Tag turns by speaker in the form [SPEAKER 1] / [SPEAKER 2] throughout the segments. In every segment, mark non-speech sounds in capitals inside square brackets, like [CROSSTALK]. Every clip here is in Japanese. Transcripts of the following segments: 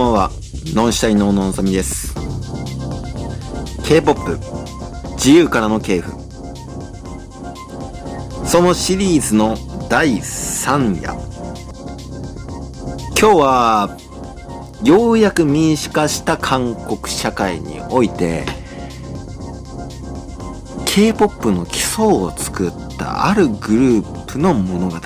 [SPEAKER 1] ばんは、ノンシュタインののぞみです。K-POP、自由からの系譜。そのシリーズの第3夜。今日は、ようやく民主化した韓国社会において、K-POP の基礎を作ったあるグループの物語。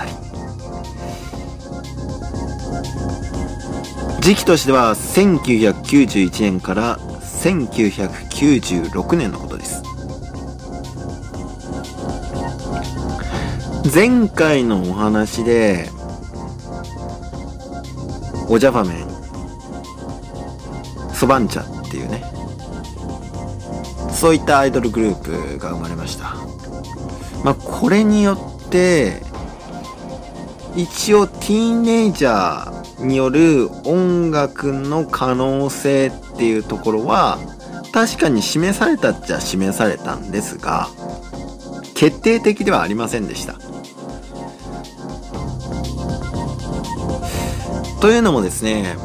[SPEAKER 1] 時期としては1991年から1996年のことです。前回のお話で、おじゃファメン、ソバンチャっていうね、そういったアイドルグループが生まれました。まあ、これによって、一応ティーンエイジャーによる音楽の可能性っていうところは確かに示されたっちゃ示されたんですが決定的ではありませんでした。というのもですね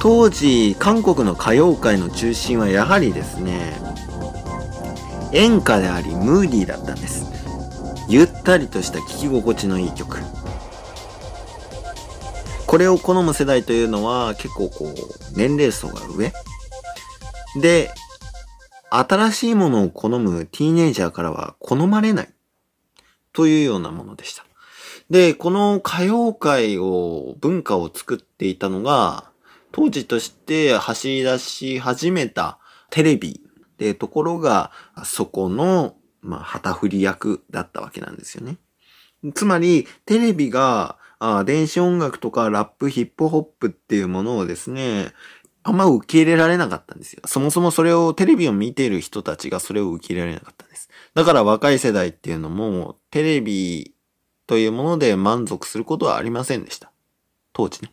[SPEAKER 1] 当時韓国の歌謡界の中心はやはりですね演歌でありムーディーだったんですゆったりとした聴き心地のいい曲これを好む世代というのは結構こう年齢層が上で新しいものを好むティーネイジャーからは好まれないというようなものでした。で、この歌謡界を、文化を作っていたのが、当時として走り出し始めたテレビっていうところが、そこの、まあ、旗振り役だったわけなんですよね。つまり、テレビが、あ電子音楽とかラップ、ヒップホップっていうものをですね、あんま受け入れられなかったんですよ。そもそもそれを、テレビを見ている人たちがそれを受け入れられなかったんです。だから若い世代っていうのも、テレビというもので満足することはありませんでした。当時ね。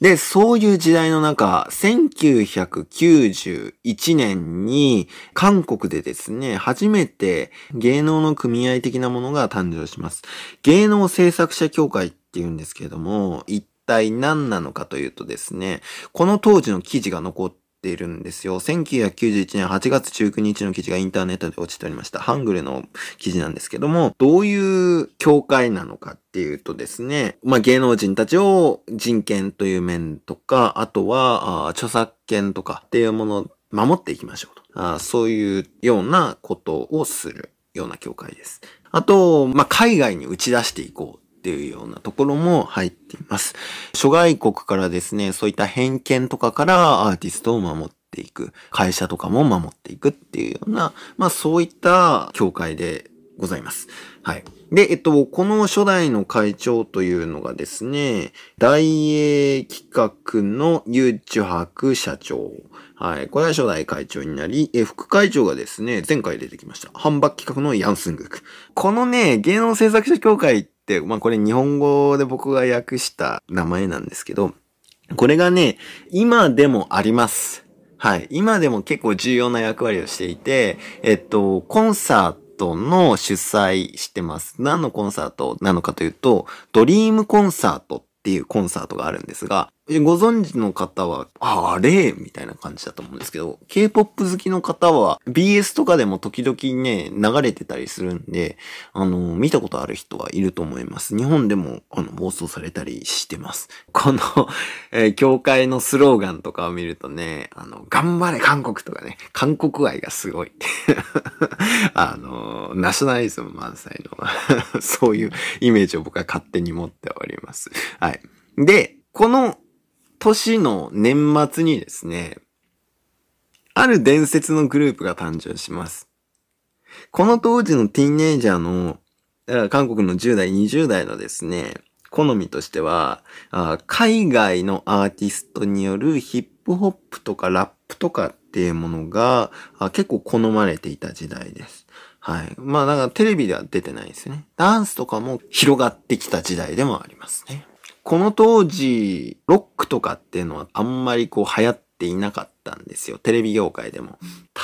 [SPEAKER 1] で、そういう時代の中、1991年に韓国でですね、初めて芸能の組合的なものが誕生します。芸能制作者協会っていうんですけれども、一体何なのかというとですね、この当時の記事が残っているんですよ。1991年8月19日の記事がインターネットで落ちておりました。ハングルの記事なんですけども、どういう協会なのかっていうとですね、まあ、芸能人たちを人権という面とか、あとは、あ著作権とかっていうものを守っていきましょうと。あそういうようなことをするような協会です。あと、まあ、海外に打ち出していこう。っていうようなところも入っています。諸外国からですね、そういった偏見とかからアーティストを守っていく。会社とかも守っていくっていうような、まあそういった協会でございます。はい。で、えっと、この初代の会長というのがですね、大英企画のユーチュハク社長。はい。これは初代会長になり、え、副会長がですね、前回出てきました。販売企画のヤンスングク。このね、芸能制作者協会って、まあこれ日本語で僕が訳した名前なんですけど、これがね、今でもあります。はい。今でも結構重要な役割をしていて、えっと、コンサートの主催してます。何のコンサートなのかというと、ドリームコンサートっていうコンサートがあるんですが、ご存知の方は、あ、あれみたいな感じだと思うんですけど、K-POP 好きの方は、BS とかでも時々ね、流れてたりするんで、あの、見たことある人はいると思います。日本でも、あの、放送されたりしてます。この、えー教会のスローガンとかを見るとね、あの、頑張れ韓国とかね、韓国愛がすごい。[LAUGHS] あの、ナショナリズム満載の、[LAUGHS] そういうイメージを僕は勝手に持っております。はい。で、この年の年末にですね、ある伝説のグループが誕生します。この当時のティーンエイジャーの、だから韓国の10代、20代のですね、好みとしては、あ海外のアーティストによるヒップホップとかラップとかっていうものが結構好まれていた時代です。はい。まあ、だからテレビでは出てないですね。ダンスとかも広がってきた時代でもありますね。この当時、ロックとかっていうのはあんまりこう流行っていなかったんですよ。テレビ業界でも。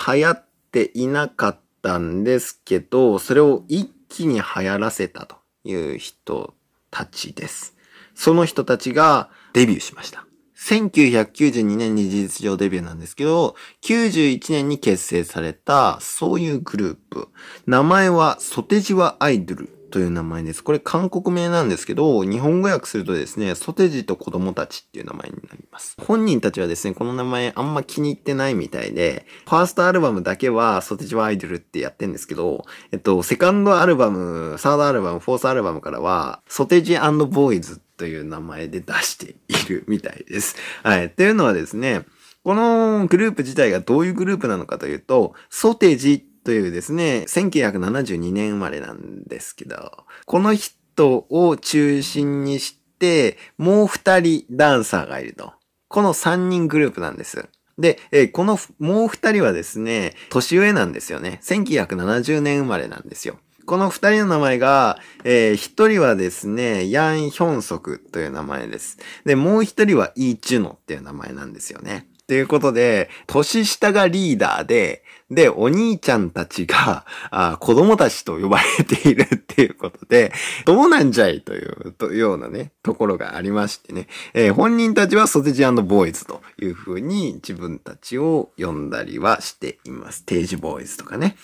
[SPEAKER 1] 流行っていなかったんですけど、それを一気に流行らせたという人たちです。その人たちがデビューしました。1992年に事実上デビューなんですけど、91年に結成された、そういうグループ。名前はソテジワアイドルという名前です。これ韓国名なんですけど、日本語訳するとですね、ソテジと子供たちっていう名前になります。本人たちはですね、この名前あんま気に入ってないみたいで、ファーストアルバムだけはソテジワアイドルってやってんですけど、えっと、セカンドアルバム、サードアルバム、フォースアルバムからは、ソテジボーイズという名前で出しているみたいです。はい。っていうのはですね、このグループ自体がどういうグループなのかというと、ソテジというですね、1972年生まれなんですけど、この人を中心にして、もう二人ダンサーがいると。この三人グループなんです。で、えこのもう二人はですね、年上なんですよね。1970年生まれなんですよ。この二人の名前が、えー、一人はですね、ヤン・ヒョンソクという名前です。で、もう一人はイ・チュノっていう名前なんですよね。ということで、年下がリーダーで、で、お兄ちゃんたちが、あ子供たちと呼ばれているっていうことで、どうなんじゃいというというようなね、ところがありましてね、えー、本人たちはソテジボーイズというふうに自分たちを呼んだりはしています。ステージボーイズとかね。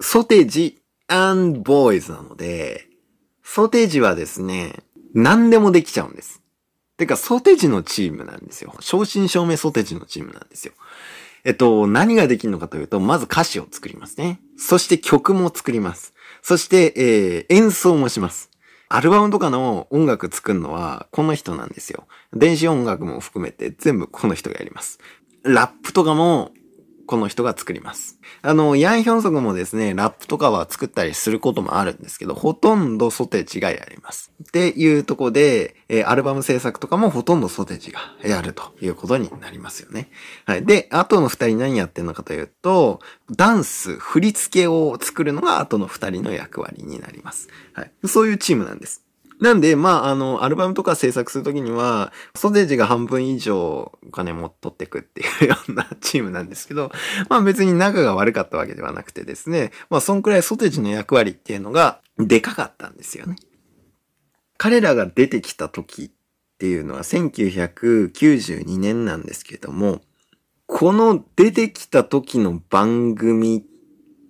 [SPEAKER 1] ソテジボーイズなので、ソテージはですね、何でもできちゃうんです。てか、ソテジのチームなんですよ。正真正銘ソテジのチームなんですよ。えっと、何ができるのかというと、まず歌詞を作りますね。そして曲も作ります。そして、えー、演奏もします。アルバムとかの音楽作るのはこの人なんですよ。電子音楽も含めて全部この人がやります。ラップとかもこの人が作ります。あの、ヤンヒョンソクもですね、ラップとかは作ったりすることもあるんですけど、ほとんどソテージがやります。っていうとこで、え、アルバム制作とかもほとんどソテージがやるということになりますよね。はい。で、後の二人何やってんのかというと、ダンス、振り付けを作るのが後の二人の役割になります。はい。そういうチームなんです。なんで、まあ、あの、アルバムとか制作するときには、ソテージが半分以上お金も取ってくっていうようなチームなんですけど、まあ別に仲が悪かったわけではなくてですね、まあそんくらいソテージの役割っていうのがでかかったんですよね。彼らが出てきた時っていうのは1992年なんですけども、この出てきた時の番組っ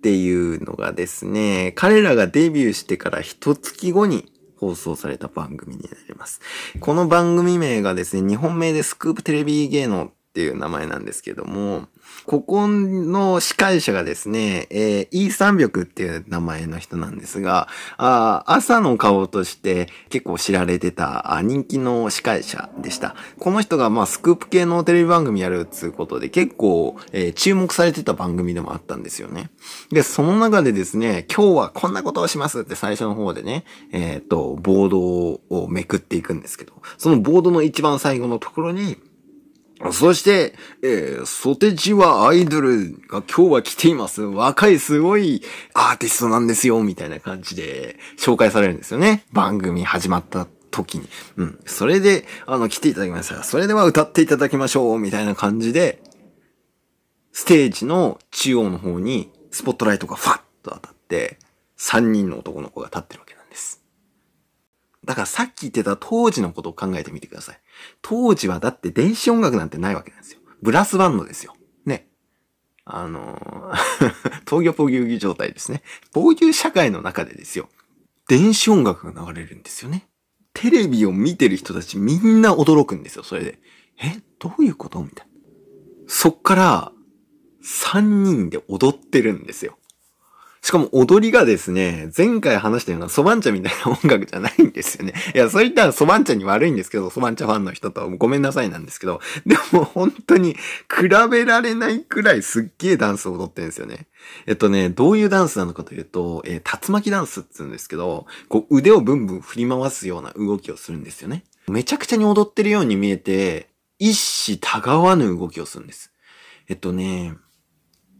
[SPEAKER 1] ていうのがですね、彼らがデビューしてから一月後に放送された番組になります。この番組名がですね、日本名でスクープテレビ芸能っていう名前なんですけども、ここの司会者がですね、えー、E300 っていう名前の人なんですが、あ朝の顔として結構知られてた人気の司会者でした。この人がまあスクープ系のテレビ番組やるっつうことで結構、えー、注目されてた番組でもあったんですよね。で、その中でですね、今日はこんなことをしますって最初の方でね、えっ、ー、と、ボードをめくっていくんですけど、そのボードの一番最後のところに、そして、えー、ソテジはアイドルが今日は来ています。若いすごいアーティストなんですよ、みたいな感じで紹介されるんですよね。番組始まった時に。うん。それで、あの、来ていただきました。それでは歌っていただきましょう、みたいな感じで、ステージの中央の方にスポットライトがファッと当たって、3人の男の子が立ってるわけ。だからさっき言ってた当時のことを考えてみてください。当時はだって電子音楽なんてないわけなんですよ。ブラスバンドですよ。ね。あのー、[LAUGHS] 東京ポギュギ状態ですね。こういう社会の中でですよ。電子音楽が流れるんですよね。テレビを見てる人たちみんな驚くんですよ、それで。え？どういうこと？みたいな。そっから、3人で踊ってるんですよ。しかも踊りがですね、前回話したようなソバンチャみたいな音楽じゃないんですよね。[LAUGHS] いや、そういったらソバンチャに悪いんですけど、ソバンチャファンの人とはごめんなさいなんですけど、[LAUGHS] でも本当に比べられないくらいすっげえダンスを踊ってるんですよね。えっとね、どういうダンスなのかというと、えー、竜巻ダンスって言うんですけど、こう腕をブンブン振り回すような動きをするんですよね。めちゃくちゃに踊ってるように見えて、一糸たがわぬ動きをするんです。えっとね、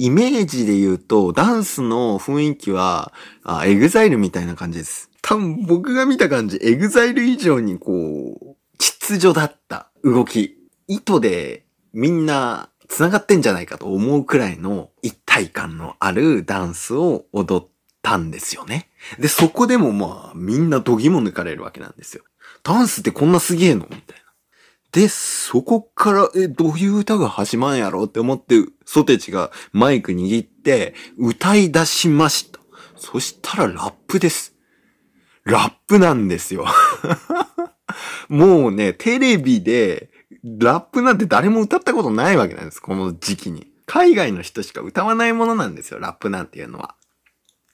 [SPEAKER 1] イメージで言うと、ダンスの雰囲気は、あ、 EXILE みたいな感じです。多分僕が見た感じ、 EXILE 以上にこう、秩序だった動き。糸でみんな繋がってんじゃないかと思うくらいの一体感のあるダンスを踊ったんですよね。で、そこでもまあみんな度肝抜かれるわけなんですよ。ダンスってこんなすげえの？みたいな。で、そこから、え、どういう歌が始まんやろって思って、ソテチがマイク握って、歌い出しました。そしたらラップです。ラップなんですよ。[LAUGHS] もうね、テレビで、ラップなんて誰も歌ったことないわけなんです。この時期に。海外の人しか歌わないものなんですよ、ラップなんていうのは。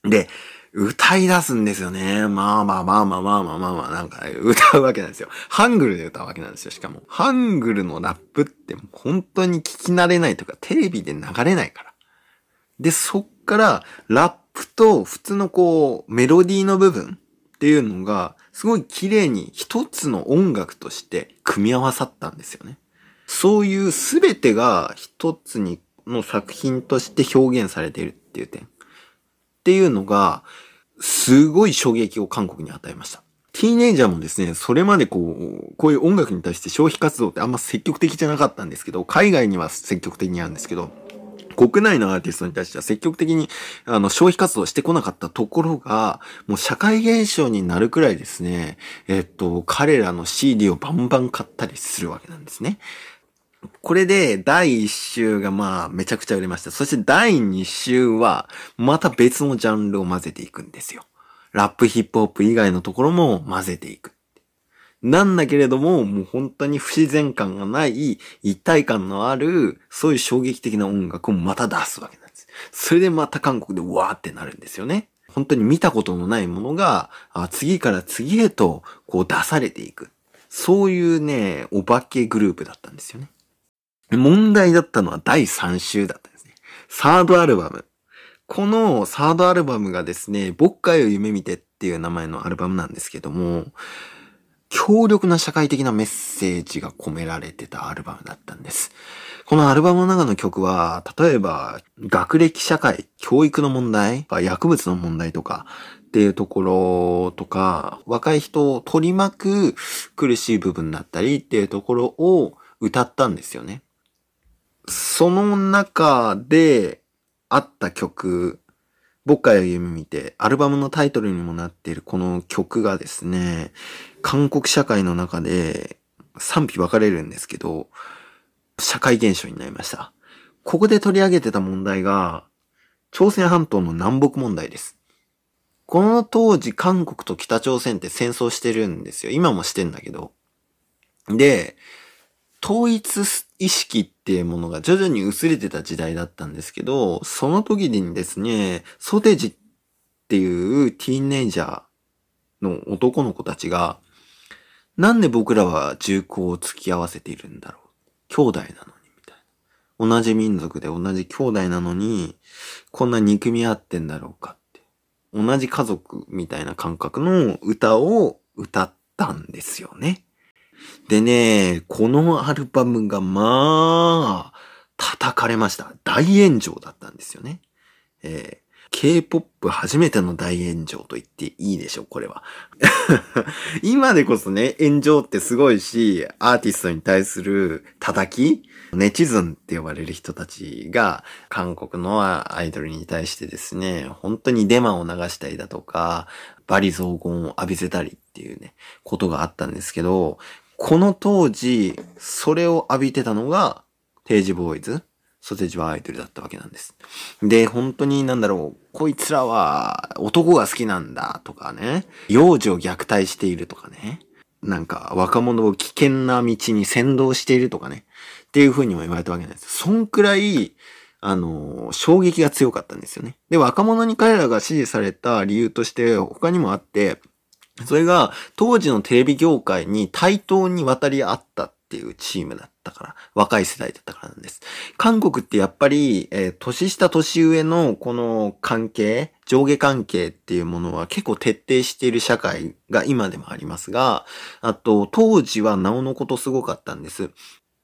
[SPEAKER 1] で、歌い出すんですよね。まあまあまあまあまあまあまあまあ、なんか歌うわけなんですよ。ハングルで歌うわけなんですよ、しかも。ハングルのラップって本当に聞き慣れないとか、テレビで流れないから。で、そっから、ラップと普通のこう、メロディーの部分っていうのが、すごい綺麗に一つの音楽として組み合わさったんですよね。そういうすべてが一つにの作品として表現されているっていう点。っていうのが、すごい衝撃を韓国に与えました。ティーネイジャーもですね、それまでこう、こういう音楽に対して消費活動ってあんま積極的じゃなかったんですけど、海外には積極的にあるんですけど、国内のアーティストに対しては積極的にあの消費活動してこなかったところが、もう社会現象になるくらいですね、えっと、彼らの CD をバンバン買ったりするわけなんですね。これで第1週がまあめちゃくちゃ売れました。そして第2週はまた別のジャンルを混ぜていくんですよ。ラップヒップホップ以外のところも混ぜていく。なんだけれども、もう本当に不自然感がない一体感のある、そういう衝撃的な音楽をまた出すわけなんです。それでまた韓国でわーってなるんですよね。本当に見たことのないものが、次から次へとこう出されていく。そういうね、お化けグループだったんですよね。問題だったのは第3週だったんですね。サードアルバム。このサードアルバムがですね、僕界を夢見てっていう名前のアルバムなんですけども、強力な社会的なメッセージが込められてたアルバムだったんです。このアルバムの中の曲は、例えば、学歴社会、教育の問題、薬物の問題とか、っていうところとか、若い人を取り巻く苦しい部分だったりっていうところを歌ったんですよね。その中であった曲、僕から夢見て、アルバムのタイトルにもなっているこの曲がですね、韓国社会の中で賛否分かれるんですけど、社会現象になりました。ここで取り上げてた問題が、朝鮮半島の南北問題です。この当時韓国と北朝鮮って戦争してるんですよ。今もしてんだけど。で、統一意識っていうものが徐々に薄れてた時代だったんですけど、その時にですね、ソテジっていうティーンネイジャーの男の子たちが、なんで僕らは銃口を突き合わせているんだろう？兄弟なのに、みたいな。同じ民族で同じ兄弟なのに、こんな憎み合ってんだろうかって。同じ家族みたいな感覚の歌を歌ったんですよね。でね、このアルバムがまあ、叩かれました。大炎上だったんですよね。えー K-POP 初めての大炎上と言っていいでしょう、これは。[LAUGHS] 今でこそね、炎上ってすごいし、アーティストに対する叩きネチズンって呼ばれる人たちが、韓国のアイドルに対してですね、本当にデマを流したりだとか、バリ雑言を浴びせたりっていうね、ことがあったんですけど、この当時、それを浴びてたのが、テージボーイズ、ソテージはアイドルだったわけなんです。で、本当になんだろう、こいつらは男が好きなんだとかね、幼児を虐待しているとかね、なんか若者を危険な道に先導しているとかね、っていう風にも言われたわけなんです。そんくらい、あの、衝撃が強かったんですよね。で、若者に彼らが支持された理由として他にもあって、それが当時のテレビ業界に対等に渡り合ったっていうチームだったから、若い世代だったからなんです。韓国ってやっぱり、えー、年下年上のこの関係、上下関係っていうものは結構徹底している社会が今でもありますが、あと当時はなおのことすごかったんです。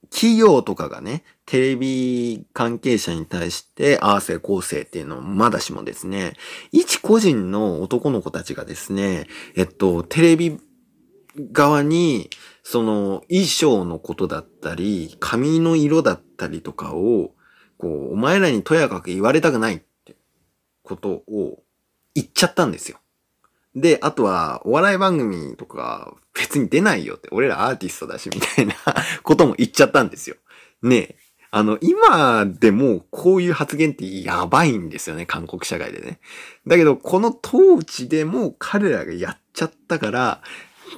[SPEAKER 1] 企業とかがね、テレビ関係者に対して、ああせこうせっていうのをまだしもですね、一個人の男の子たちがですね、えっと、テレビ側に、その衣装のことだったり、髪の色だったりとかを、こう、お前らにとやかく言われたくないってことを言っちゃったんですよ。で、あとは、お笑い番組とか、別に出ないよって、俺らアーティストだし、みたいな [LAUGHS] ことも言っちゃったんですよ。ねえ。あの、今でもこういう発言ってやばいんですよね、韓国社会でね。だけど、この当地でも彼らがやっちゃったから、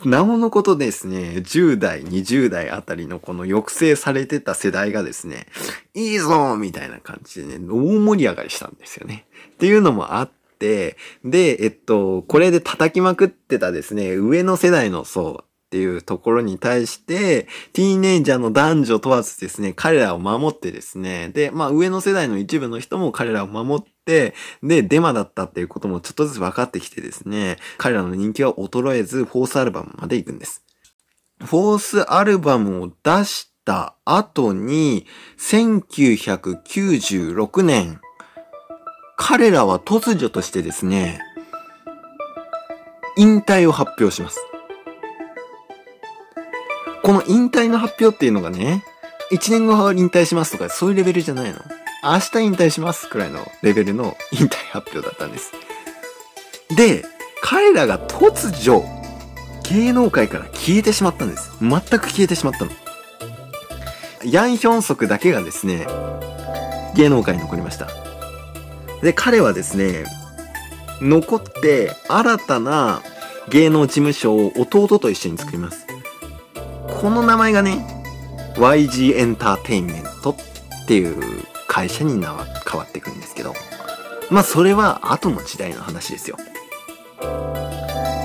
[SPEAKER 1] なおのことですね、10代、20代あたりのこの抑制されてた世代がですね、いいぞみたいな感じでね、大盛り上がりしたんですよね。っていうのもあって、で、えっと、これで叩きまくってたですね、上の世代の層っていうところに対して、ティーネイジャーの男女問わずですね、彼らを守ってですね、で、まあ上の世代の一部の人も彼らを守って、で、デマだったっていうこともちょっとずつ分かってきてですね、彼らの人気は衰えず、フォースアルバムまで行くんです。フォースアルバムを出した後に、1996年、彼らは突如としてですね、引退を発表します。この引退の発表っていうのがね、1年後は引退しますとかそういうレベルじゃないの。明日引退しますくらいのレベルの引退発表だったんです。で、彼らが突如、芸能界から消えてしまったんです。全く消えてしまったの。ヤンヒョンソクだけがですね、芸能界に残りました。で、彼はですね、残って新たな芸能事務所を弟と一緒に作ります。この名前がね、YG エンターテインメントっていう会社に変わってくるんですけど、まあそれは後の時代の話ですよ。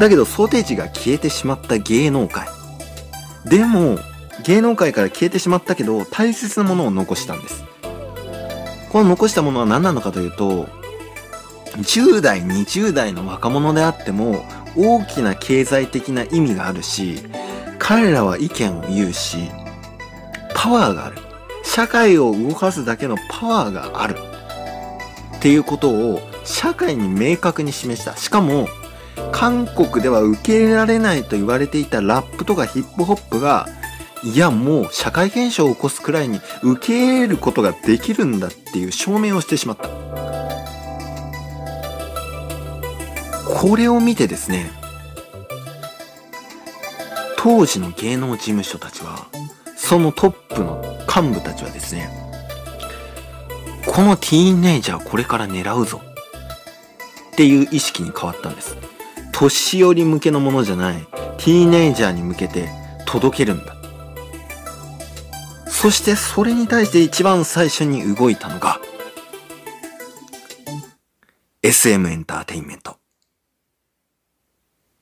[SPEAKER 1] だけど、ソテージが消えてしまった芸能界。でも、芸能界から消えてしまったけど、大切なものを残したんです。この残したものは何なのかというと、10代、20代の若者であっても、大きな経済的な意味があるし、彼らは意見を言うし、パワーがある。社会を動かすだけのパワーがある。っていうことを社会に明確に示した。しかも、韓国では受け入れられないと言われていたラップとかヒップホップが、いやもう社会現象を起こすくらいに受け入れることができるんだっていう証明をしてしまった。これを見てですね、当時の芸能事務所たちは、そのトップの幹部たちはですね、このティーンネイジャーこれから狙うぞっていう意識に変わったんです。年寄り向けのものじゃない、ティーンネイジャーに向けて届けるんだ。そしてそれに対して一番最初に動いたのが、SM エンターテインメント。